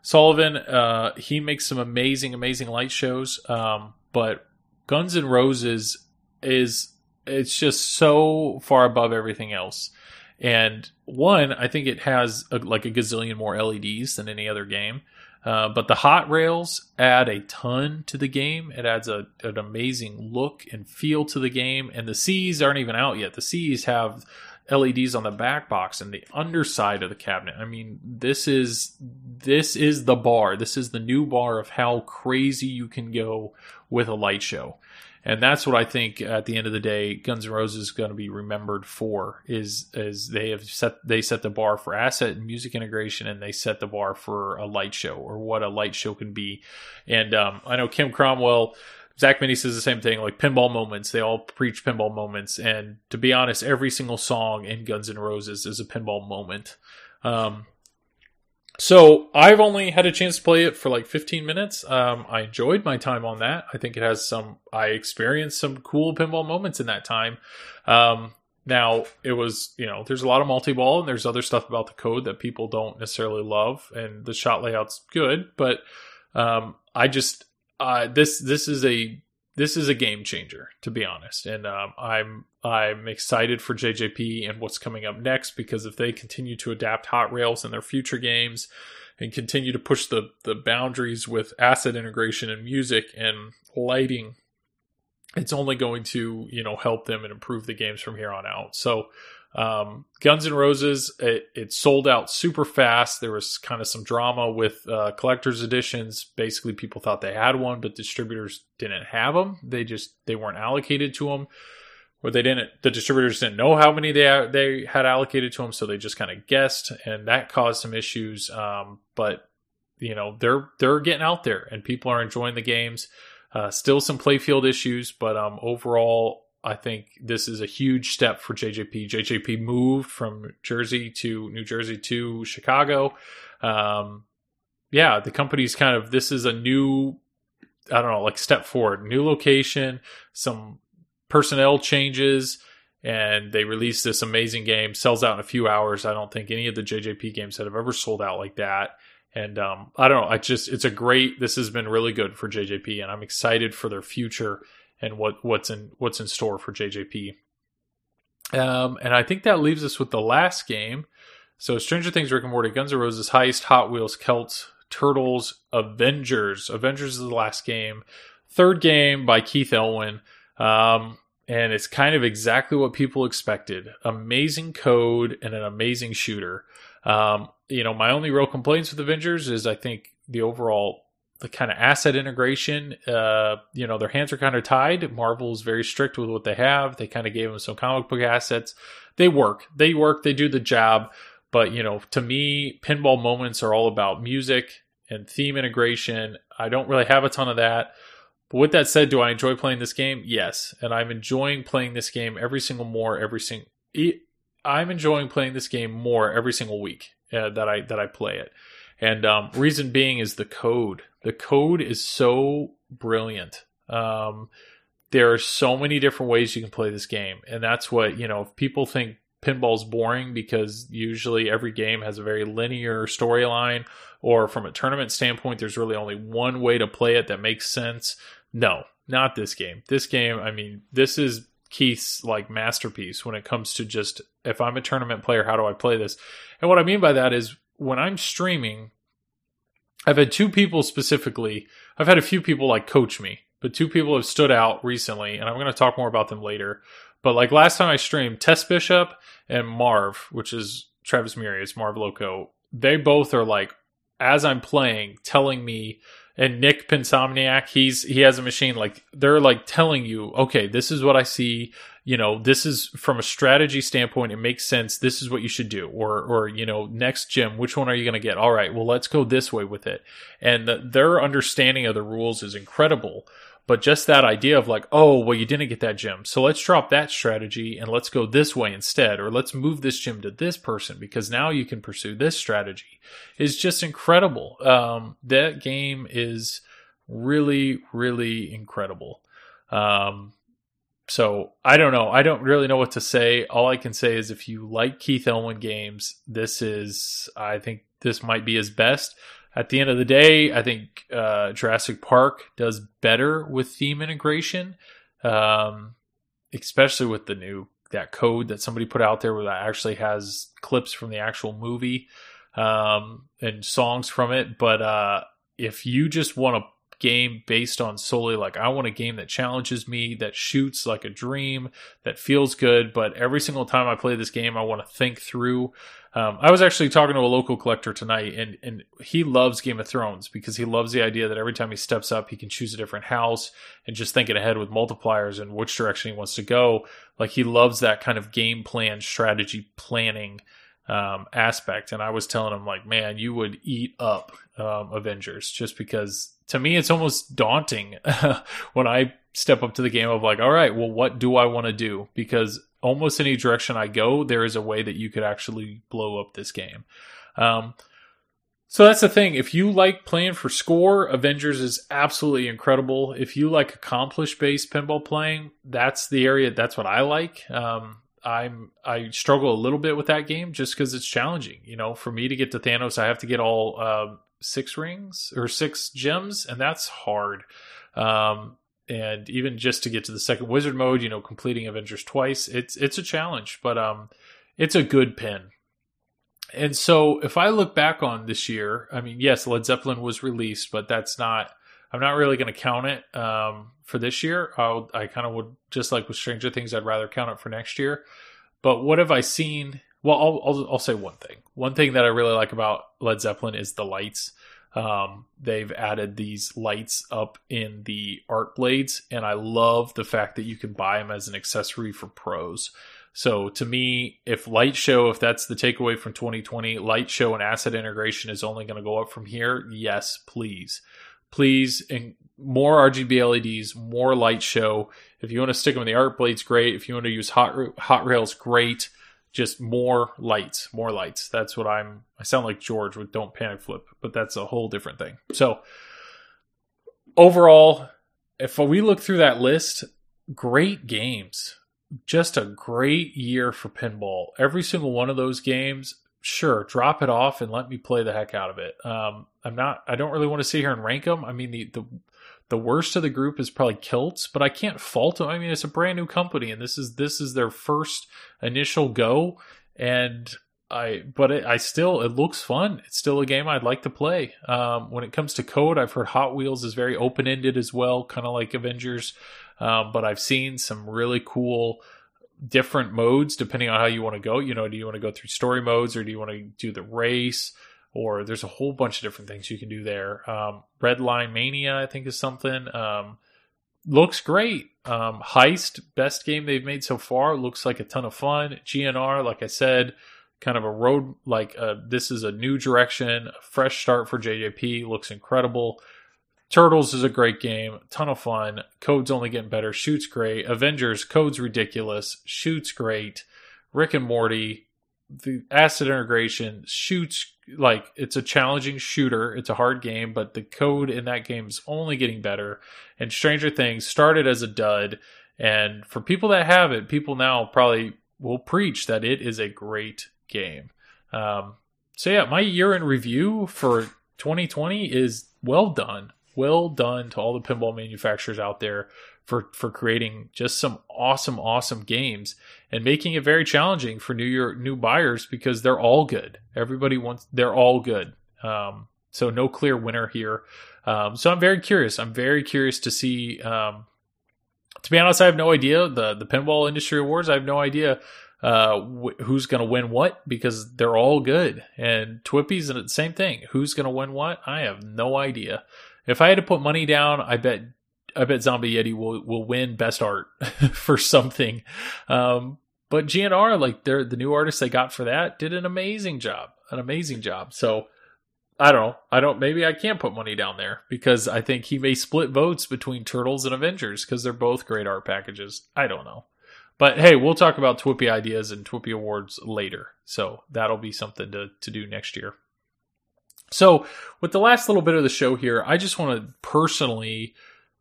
Sullivan, uh, he makes some amazing, amazing light shows. Um, but Guns N' Roses is it's just so far above everything else. And one, I think it has a, like a gazillion more LEDs than any other game. Uh, but the hot rails add a ton to the game. It adds a, an amazing look and feel to the game. And the Cs aren't even out yet. The Cs have LEDs on the back box and the underside of the cabinet. I mean, this is this is the bar. This is the new bar of how crazy you can go with a light show and that's what I think at the end of the day, Guns N' Roses is going to be remembered for is is they have set they set the bar for asset and music integration, and they set the bar for a light show or what a light show can be. And um, I know Kim Cromwell. Zach Meny says the same thing, like pinball moments. They all preach pinball moments, and to be honest, every single song in Guns N' Roses is a pinball moment. Um, so I've only had a chance to play it for like 15 minutes. Um, I enjoyed my time on that. I think it has some. I experienced some cool pinball moments in that time. Um, now it was, you know, there's a lot of multi-ball and there's other stuff about the code that people don't necessarily love, and the shot layout's good, but um, I just uh, this this is a this is a game changer, to be honest. And um, I'm I'm excited for JJP and what's coming up next because if they continue to adapt Hot Rails in their future games and continue to push the the boundaries with asset integration and music and lighting, it's only going to you know help them and improve the games from here on out. So um, Guns N' Roses, it, it, sold out super fast. There was kind of some drama with uh, collector's editions. Basically, people thought they had one, but distributors didn't have them. They just they weren't allocated to them, or they didn't. The distributors didn't know how many they they had allocated to them, so they just kind of guessed, and that caused some issues. Um, but you know they're they're getting out there, and people are enjoying the games. Uh, still some playfield issues, but um, overall, I think this is a huge step for JJP. JJP moved from Jersey to New Jersey to Chicago. Um, yeah, the company's kind of this is a new, I don't know, like step forward, new location, some personnel changes, and they released this amazing game. Sells out in a few hours. I don't think any of the JJP games that have ever sold out like that. And um, I don't know. I just it's a great. This has been really good for JJP, and I'm excited for their future and what what's in what's in store for JJP. Um, and I think that leaves us with the last game. So Stranger Things, Rick and Morty, Guns N' Roses, Heist, Hot Wheels, Celts, Turtles, Avengers. Avengers is the last game. Third game by Keith Elwin. Um, and it's kind of exactly what people expected. Amazing code and an amazing shooter. Um, you know, my only real complaints with Avengers is I think the overall the kind of asset integration, uh, you know, their hands are kind of tied. Marvel is very strict with what they have. They kind of gave them some comic book assets. They work. They work. They do the job. But, you know, to me, pinball moments are all about music and theme integration. I don't really have a ton of that. But with that said, do I enjoy playing this game? Yes. And I'm enjoying playing this game every single more, every single. I'm enjoying playing this game more every single week uh, that I that I play it. And um, reason being is the code. The code is so brilliant. Um, there are so many different ways you can play this game, and that's what you know. If people think pinball's boring because usually every game has a very linear storyline, or from a tournament standpoint, there's really only one way to play it that makes sense. No, not this game. This game, I mean, this is Keith's like masterpiece when it comes to just if I'm a tournament player, how do I play this? And what I mean by that is when I'm streaming, I've had two people specifically. I've had a few people like coach me, but two people have stood out recently, and I'm going to talk more about them later. But like last time I streamed, Test Bishop and Marv, which is Travis Murias, Marv Loco, they both are like, as I'm playing, telling me and Nick Pinsomniac, he's he has a machine like they're like telling you, okay, this is what I see. You know, this is from a strategy standpoint, it makes sense. This is what you should do. Or or you know, next gem, which one are you going to get? All right, well, let's go this way with it. And the, their understanding of the rules is incredible. But just that idea of like, oh, well, you didn't get that gem. So let's drop that strategy and let's go this way instead. Or let's move this gem to this person because now you can pursue this strategy is just incredible. Um, that game is really, really incredible. Um, so I don't know. I don't really know what to say. All I can say is if you like Keith Elwin games, this is, I think this might be his best at the end of the day, I think uh, Jurassic Park does better with theme integration, um, especially with the new that code that somebody put out there where that actually has clips from the actual movie um, and songs from it. But uh, if you just want a game based on solely like I want a game that challenges me, that shoots like a dream, that feels good, but every single time I play this game, I want to think through um, I was actually talking to a local collector tonight, and and he loves Game of Thrones because he loves the idea that every time he steps up, he can choose a different house and just thinking ahead with multipliers and which direction he wants to go. Like he loves that kind of game plan, strategy planning um, aspect. And I was telling him, like, man, you would eat up um, Avengers just because to me it's almost daunting when I step up to the game of like, all right, well, what do I want to do? Because almost any direction I go, there is a way that you could actually blow up this game. Um, so that's the thing. If you like playing for score, Avengers is absolutely incredible. If you like accomplished based pinball playing, that's the area. That's what I like. Um, I'm I struggle a little bit with that game just because it's challenging. You know, for me to get to Thanos, I have to get all uh, six rings or six gems, and that's hard. Um, and even just to get to the second wizard mode, you know, completing Avengers twice, it's it's a challenge, but um, it's a good pin. And so, if I look back on this year, I mean, yes, Led Zeppelin was released, but that's not. I'm not really going to count it um, for this year. I'll, I kind of would just like with Stranger Things. I'd rather count it for next year. But what have I seen? Well, I'll, I'll, I'll say one thing. One thing that I really like about Led Zeppelin is the lights. Um, they've added these lights up in the art blades, and I love the fact that you can buy them as an accessory for pros. So to me, if light show, if that's the takeaway from 2020, light show and asset integration is only going to go up from here. Yes, please, please, and more RGB LEDs, more light show. If you want to stick them in the art blades, great. If you want to use hot hot rails, great just more lights, more lights. That's what I'm. I sound like George with "Don't Panic Flip," but that's a whole different thing. So overall, if we look through that list, great games. Just a great year for pinball. Every single one of those games, sure, drop it off and let me play the heck out of it. Um, I'm not. I don't really want to sit here and rank them. I mean, the the the worst of the group is probably Celts, but I can't fault them. I mean, it's a brand new company, and this is this is their first initial go, and I but it, I still it looks fun. It's still a game I'd like to play. Um, when it comes to code, I've heard Hot Wheels is very open ended as well, kind of like Avengers. Um, but I've seen some really cool different modes depending on how you want to go. You know, do you want to go through story modes or do you want to do the race? Or there's a whole bunch of different things you can do there. Um, Red Line Mania, I think, is something. Um, looks great. Um, Heist, best game they've made so far. Looks like a ton of fun. GNR, like I said, kind of a road like uh, this is a new direction, a fresh start for JJP. Looks incredible. Turtles is a great game, ton of fun. Code's only getting better. Shoots great. Avengers, Code's ridiculous. Shoots great. Rick and Morty, the asset integration shoots like it's a challenging shooter. It's a hard game, but the code in that game is only getting better. And Stranger Things started as a dud, and for people that have it, people now probably will preach that it is a great game. Um, so yeah, my year in review for 2020 is well done. well done to all the pinball manufacturers out there for for creating just some awesome awesome games and making it very challenging for new year new buyers because they're all good. Everybody wants they're all good. Um, so no clear winner here. Um, so i'm very curious. I'm very curious to see um, to be honest i have no idea. The the pinball industry awards i have no idea uh, wh- who's going to win what because they're all good. And TWIPY's the same thing. Who's going to win what? I have no idea. If i had to put money down i bet I bet Zombie Yeti will will win best art for something. Um, but GNR, like they're the new artist they got for that, did an amazing job, an amazing job. So I don't know. I don't. Maybe I can't put money down there because I think he may split votes between Turtles and Avengers because they're both great art packages. I don't know. But hey, we'll talk about TWIPY ideas and TWIPY awards later. So that'll be something to, to do next year. So, with the last little bit of the show here, I just want to personally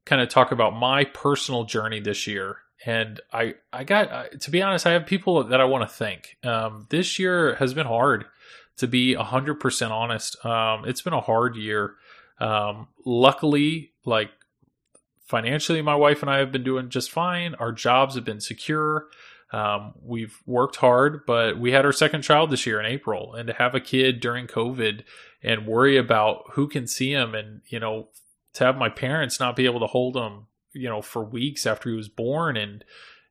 kind of talk about my personal journey this year. And I, I got to be honest, I have people that I want to thank. Um, this year has been hard, to be hundred percent honest. Um, it's been a hard year. Um, luckily, like financially, my wife and I have been doing just fine. Our jobs have been secure. Um, we've worked hard, but we had our second child this year in April, and to have a kid during COVID and worry about who can see him and you know to have my parents not be able to hold him, you know, for weeks after he was born and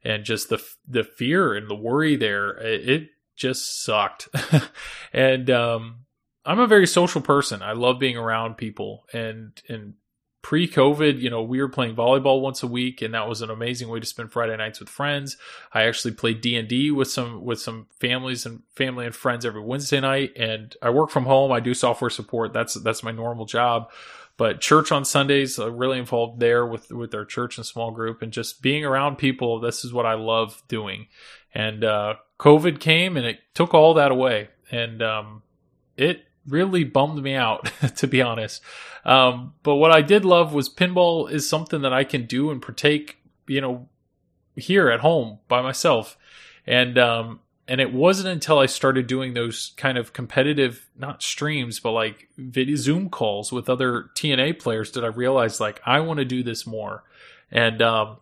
and just the the fear and the worry there, it, it just sucked. and um I'm a very social person. I love being around people. And and pre-covid you know we were playing volleyball once a week and that was an amazing way to spend friday nights with friends. I actually played d&d with some with some families and family and friends every wednesday night and i work from home. I do software support. That's that's my normal job but church on Sundays, uh, really involved there with with our church and small group, and just being around people. This is what I love doing. And uh, COVID came and it took all that away, and um, it really bummed me out, to be honest. Um, but what I did love was pinball is something that I can do and partake, you know, here at home by myself. And um, and it wasn't until I started doing those kind of competitive, not streams, but like video Zoom calls with other TNA players that I realized like I want to do this more. And um,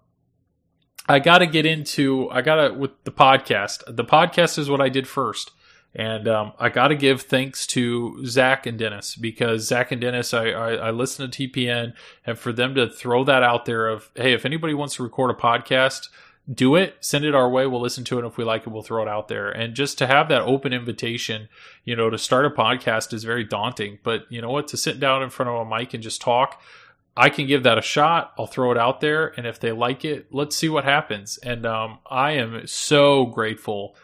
I got to get into, I got to, with the podcast, the podcast is what I did first. And um, I got to give thanks to Zach and Dennis because Zach and Dennis, I, I, I listen to TPN, and for them to throw that out there of, hey, if anybody wants to record a podcast, do it, send it our way. We'll listen to it. If we like it, we'll throw it out there. And just to have that open invitation, you know, to start a podcast is very daunting. But you know what? To sit down in front of a mic and just talk, I can give that a shot. I'll throw it out there. And if they like it, let's see what happens. And um, I am so grateful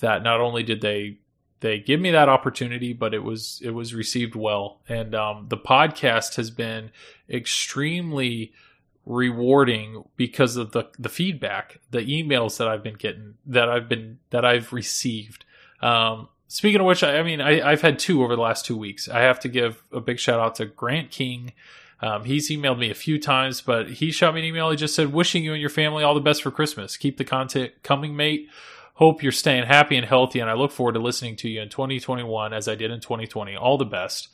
that not only did they they give me that opportunity, but it was it was received well. And um, the podcast has been extremely rewarding because of the the feedback, the emails that I've been getting, that I've been that I've received. Um, speaking of which, I, I mean, I, have had two over the last two weeks. I have to give a big shout out to Grant King. Um, he's emailed me a few times, but he shot me an email. He just said, "Wishing you and your family all the best for Christmas. Keep the content coming, mate." Hope you're staying happy and healthy, and I look forward to listening to you in 2021 as I did in 2020. All the best.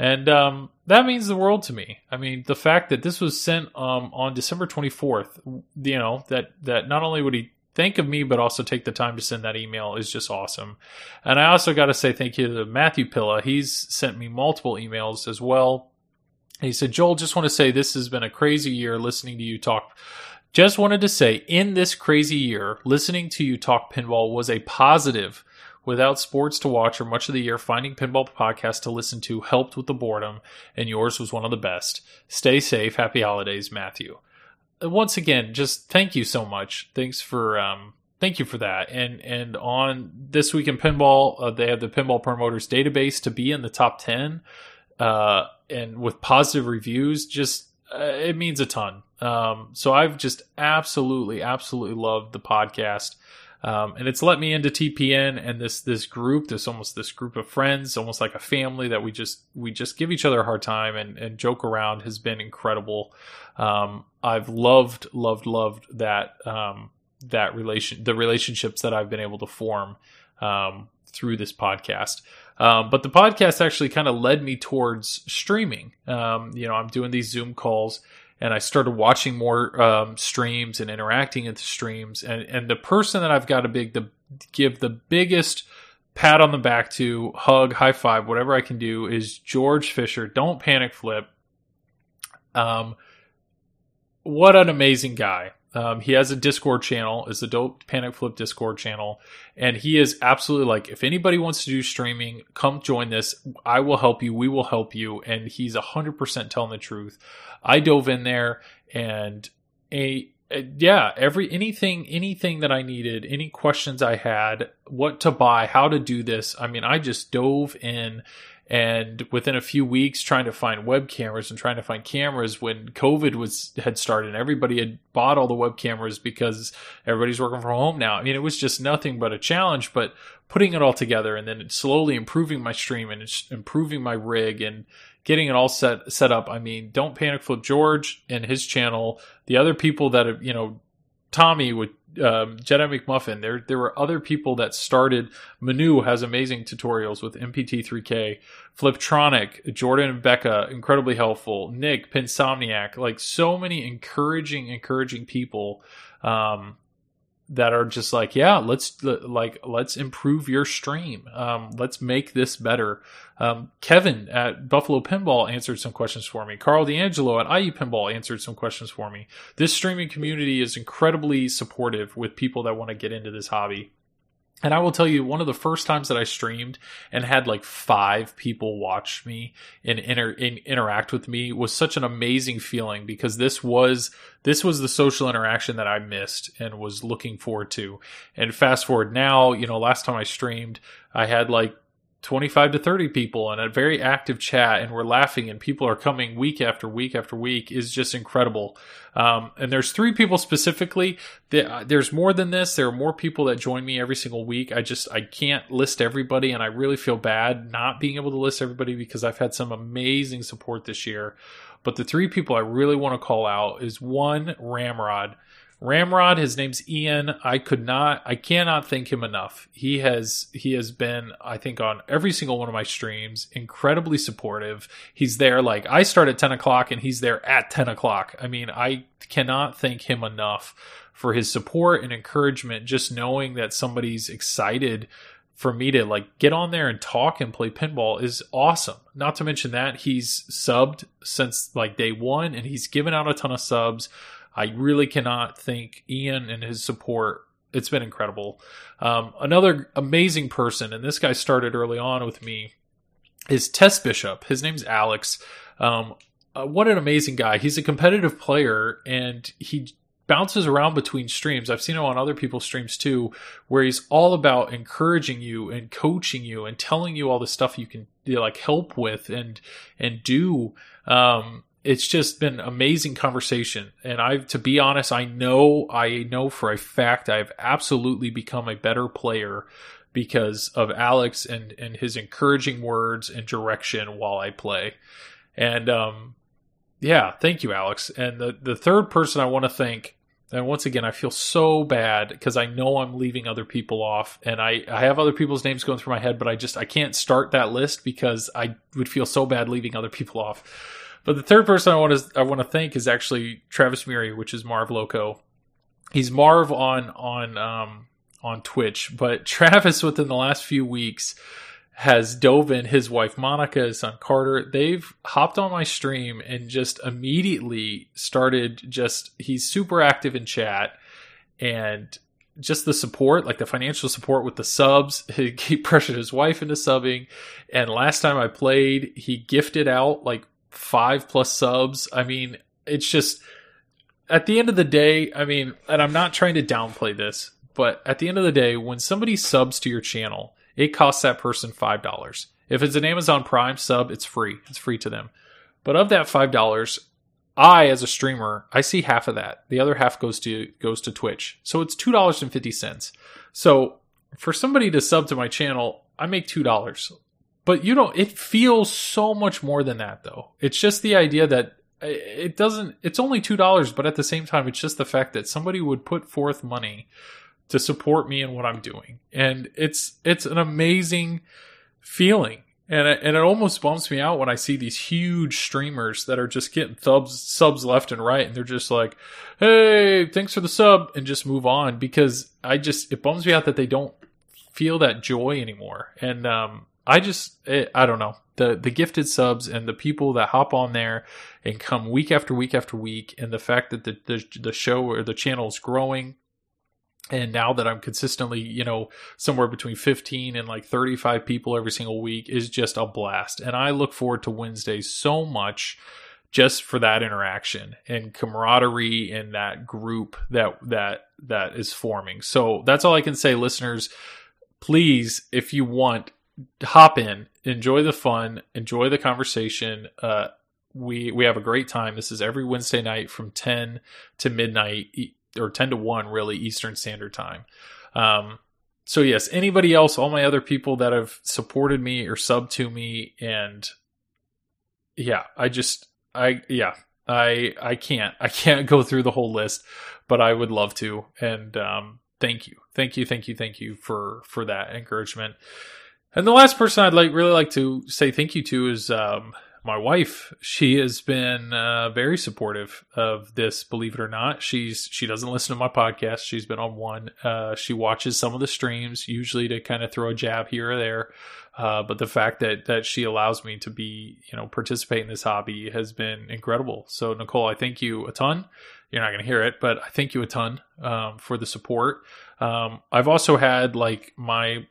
And um, that means the world to me. I mean, the fact that this was sent um, on December 24th, you know, that, that not only would he think of me, but also take the time to send that email is just awesome. And I also got to say thank you to Matthew Pilla. He's sent me multiple emails as well. He said, Joel, just want to say this has been a crazy year listening to you talk. Just wanted to say, in this crazy year, listening to you talk pinball was a positive Without sports to watch or much of the year, finding Pinball Podcast to listen to helped with the boredom, and yours was one of the best. Stay safe. Happy holidays, Matthew. Once again, just thank you so much. Thanks for um, thank you for that. And and on this week in pinball, uh, they have the Pinball Promoters database to be in the top ten, uh, and with positive reviews. Just uh, it means a ton. Um, so I've just absolutely, absolutely loved the podcast. Um, and it's let me into TPN and this this group, this almost this group of friends, almost like a family that we just we just give each other a hard time and, and joke around has been incredible. Um, I've loved loved loved that um, that relation the relationships that I've been able to form um, through this podcast. Um, but the podcast actually kind of led me towards streaming. Um, you know, I'm doing these Zoom calls and I started watching more um, streams and interacting in the streams. And, and the person that I've got to big the give the biggest pat on the back to, hug, high five, whatever I can do is George Fisher. Don't panic flip. Um, what an amazing guy. Um, he has a Discord channel, is the Don't Panic Flip Discord channel, and he is absolutely like, if anybody wants to do streaming, come join this. I will help you. We will help you. And he's hundred percent telling the truth. I dove in there and a, a yeah, every anything anything that I needed, any questions I had, what to buy, how to do this. I mean, I just dove in and within a few weeks trying to find web cameras and trying to find cameras when covid was had started and everybody had bought all the web cameras because everybody's working from home now. I mean it was just nothing but a challenge but putting it all together and then slowly improving my stream and improving my rig and getting it all set set up. I mean don't panic flip george and his channel the other people that have you know tommy with um, Jedi McMuffin. There there were other people that started. Manu has amazing tutorials with MPT3K. Fliptronic, Jordan and Becca, incredibly helpful. Nick, Pinsomniac, like so many encouraging, encouraging people um, that are just like, yeah, let's like let's improve your stream. Um, let's make this better. Um, Kevin at Buffalo Pinball answered some questions for me. Carl D'Angelo at IE Pinball answered some questions for me. This streaming community is incredibly supportive with people that want to get into this hobby. And I will tell you, one of the first times that I streamed and had like five people watch me and, inter- and interact with me was such an amazing feeling because this was this was the social interaction that I missed and was looking forward to. And fast forward now, you know, last time I streamed, I had like 25 to 30 people and a very active chat and we're laughing and people are coming week after week after week is just incredible. Um, and there's three people specifically. That, there's more than this. There are more people that join me every single week. I just i can't list everybody and i really feel bad not being able to list everybody because i've had some amazing support this year. But the three people i really want to call out is one ramrod Ramrod, his name's Ian. I could not, I cannot thank him enough. He has, he has been, I think, on every single one of my streams, incredibly supportive. He's there, like, I start at 10 o'clock and he's there at 10 o'clock. I mean, I cannot thank him enough for his support and encouragement, just knowing that somebody's excited for me to like get on there and talk and play pinball is awesome. Not to mention that he's subbed since like day one and he's given out a ton of subs. I really cannot thank Ian and his support. It's been incredible. Um, another amazing person, and this guy started early on with me, is Tess Bishop. His name's Alex. Um, uh, what an amazing guy. He's a competitive player and he bounces around between streams. I've seen him on other people's streams too, where he's all about encouraging you and coaching you and telling you all the stuff you can you know, like help with and and do. Um, it's just been amazing conversation. And i to be honest i know i know for a fact i've absolutely become a better player because of alex and and his encouraging words and direction while i play. And um yeah thank you alex. And the the third person i want to thank and once again i feel so bad because i know i'm leaving other people off and i i have other people's names going through my head but i just i can't start that list because i would feel so bad leaving other people off but the third person I want to I want to thank is actually Travis Murray, which is Marv Loco. He's Marv on on um, on Twitch, but Travis within the last few weeks has dove in. His wife Monica, his son Carter, they've hopped on my stream and just immediately started. Just he's super active in chat and just the support, like the financial support with the subs. He, he pressured his wife into subbing. And last time I played, he gifted out like five plus subs. I mean, it's just at the end of the day, I mean, and I'm not trying to downplay this, but at the end of the day, when somebody subs to your channel, it costs that person $5. If it's an Amazon Prime sub, it's free. It's free to them. But of that $5, I as a streamer, I see half of that. The other half goes to goes to Twitch. So it's $2.50. So for somebody to sub to my channel, I make $2 but you don't it feels so much more than that though it's just the idea that it doesn't it's only two dollars but at the same time it's just the fact that somebody would put forth money to support me in what I'm doing. And it's it's an amazing feeling. And it, and it almost bumps me out when I see these huge streamers that are just getting subs subs left and right and they're just like, "Hey, thanks for the sub" and just move on because I just it bums me out that they don't feel that joy anymore. And um I just it, I don't know. The the gifted subs and the people that hop on there and come week after week after week and the fact that the the, the show or the channel is growing and now that I'm consistently, you know, somewhere between 15 and like 35 people every single week is just a blast. And I look forward to Wednesdays so much just for that interaction and camaraderie and that group that that that is forming. So that's all I can say listeners. Please, if you want, hop in, enjoy the fun, enjoy the conversation. Uh we we have a great time. This is every Wednesday night from 10 to midnight or 10 to 1 really Eastern Standard Time. Um, so yes, anybody else, all my other people that have supported me or sub to me and yeah, I just I yeah, I I can't I can't go through the whole list, but I would love to and um thank you. Thank you, thank you, thank you for for that encouragement. And the last person I'd like really like to say thank you to is um my wife. She has been uh, very supportive of this believe it or not. She's she doesn't listen to my podcast. She's been on one. Uh, she watches some of the streams usually to kind of throw a jab here or there. Uh, but the fact that that she allows me to be you know participate in this hobby has been incredible. So nicole i thank you a ton. You're not going to hear it but i thank you a ton um, for the support. Um, i've also had like my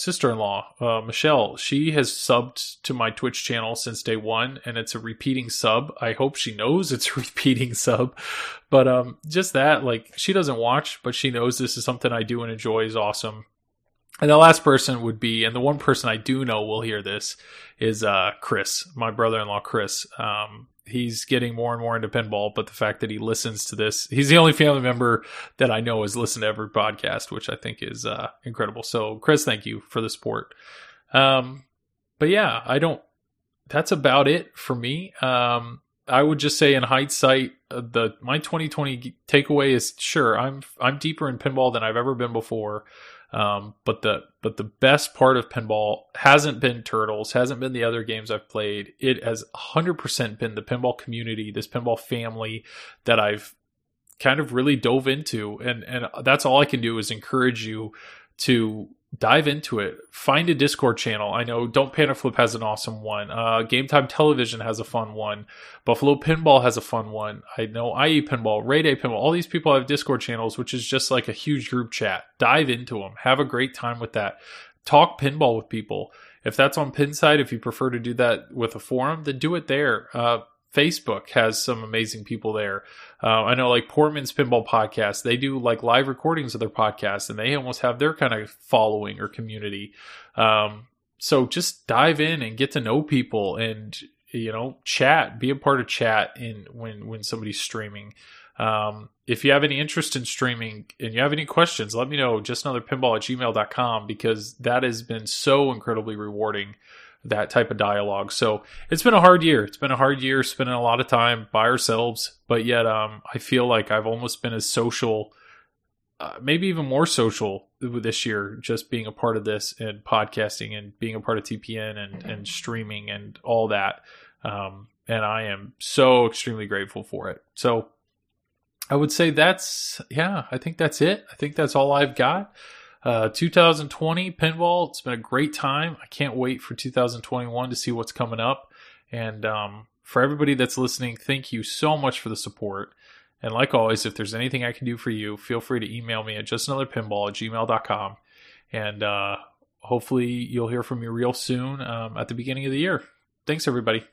sister-in-law, uh, Michelle, she has subbed to my Twitch channel since day one, and it's a repeating sub. I hope she knows it's a repeating sub, but um, just that, like, she doesn't watch, but she knows this is something I do and enjoy is awesome. And the last person would be, and the one person I do know will hear this is uh, Chris, my brother-in-law, Chris. Um, he's getting more and more into pinball, but the fact that he listens to this, he's the only family member that I know has listened to every podcast, which I think is uh, incredible. So, Chris, thank you for the support. Um, but yeah, I don't. That's about it for me. Um, I would just say, in hindsight, uh, the my 2020 takeaway is sure I'm I'm deeper in pinball than I've ever been before. Um, but the but the best part of pinball hasn't been Turtles, hasn't been the other games I've played. It has 100% been the pinball community, this pinball family that I've kind of really dove into, and and that's all I can do is encourage you to dive into it. Find a Discord channel. I know Don't Panic Flip has an awesome one. Uh, Game Time Television has a fun one. Buffalo Pinball has a fun one. I know IE Pinball, Ray Day Pinball. All these people have Discord channels, which is just like a huge group chat. Dive into them. Have a great time with that. Talk pinball with people. If that's on Pinside, if you prefer to do that with a forum, then do it there. Uh, Facebook has some amazing people there. Uh, I know like Portman's Pinball Podcast, they do like live recordings of their podcasts and they almost have their kind of following or community. Um, so just dive in and get to know people and, you know, chat, be a part of chat in when, when somebody's streaming. Um, if you have any interest in streaming and you have any questions, let me know. Just another pinball at gmail.com because that has been so incredibly rewarding that type of dialogue. So it's been a hard year. It's been a hard year spending a lot of time by ourselves, but yet um, I feel like I've almost been as social, uh, maybe even more social this year, just being a part of this and podcasting and being a part of TPN and, and streaming and all that. Um, and I am so extremely grateful for it. So I would say that's, yeah, I think that's it. I think that's all I've got. Uh, 2020 pinball, it's been a great time. I can't wait for 2021 to see what's coming up. And um, for everybody that's listening, thank you so much for the support. And like always, if there's anything I can do for you, feel free to email me at justanotherpinball at gmail.com. And uh, hopefully you'll hear from me real soon um, at the beginning of the year. Thanks, everybody.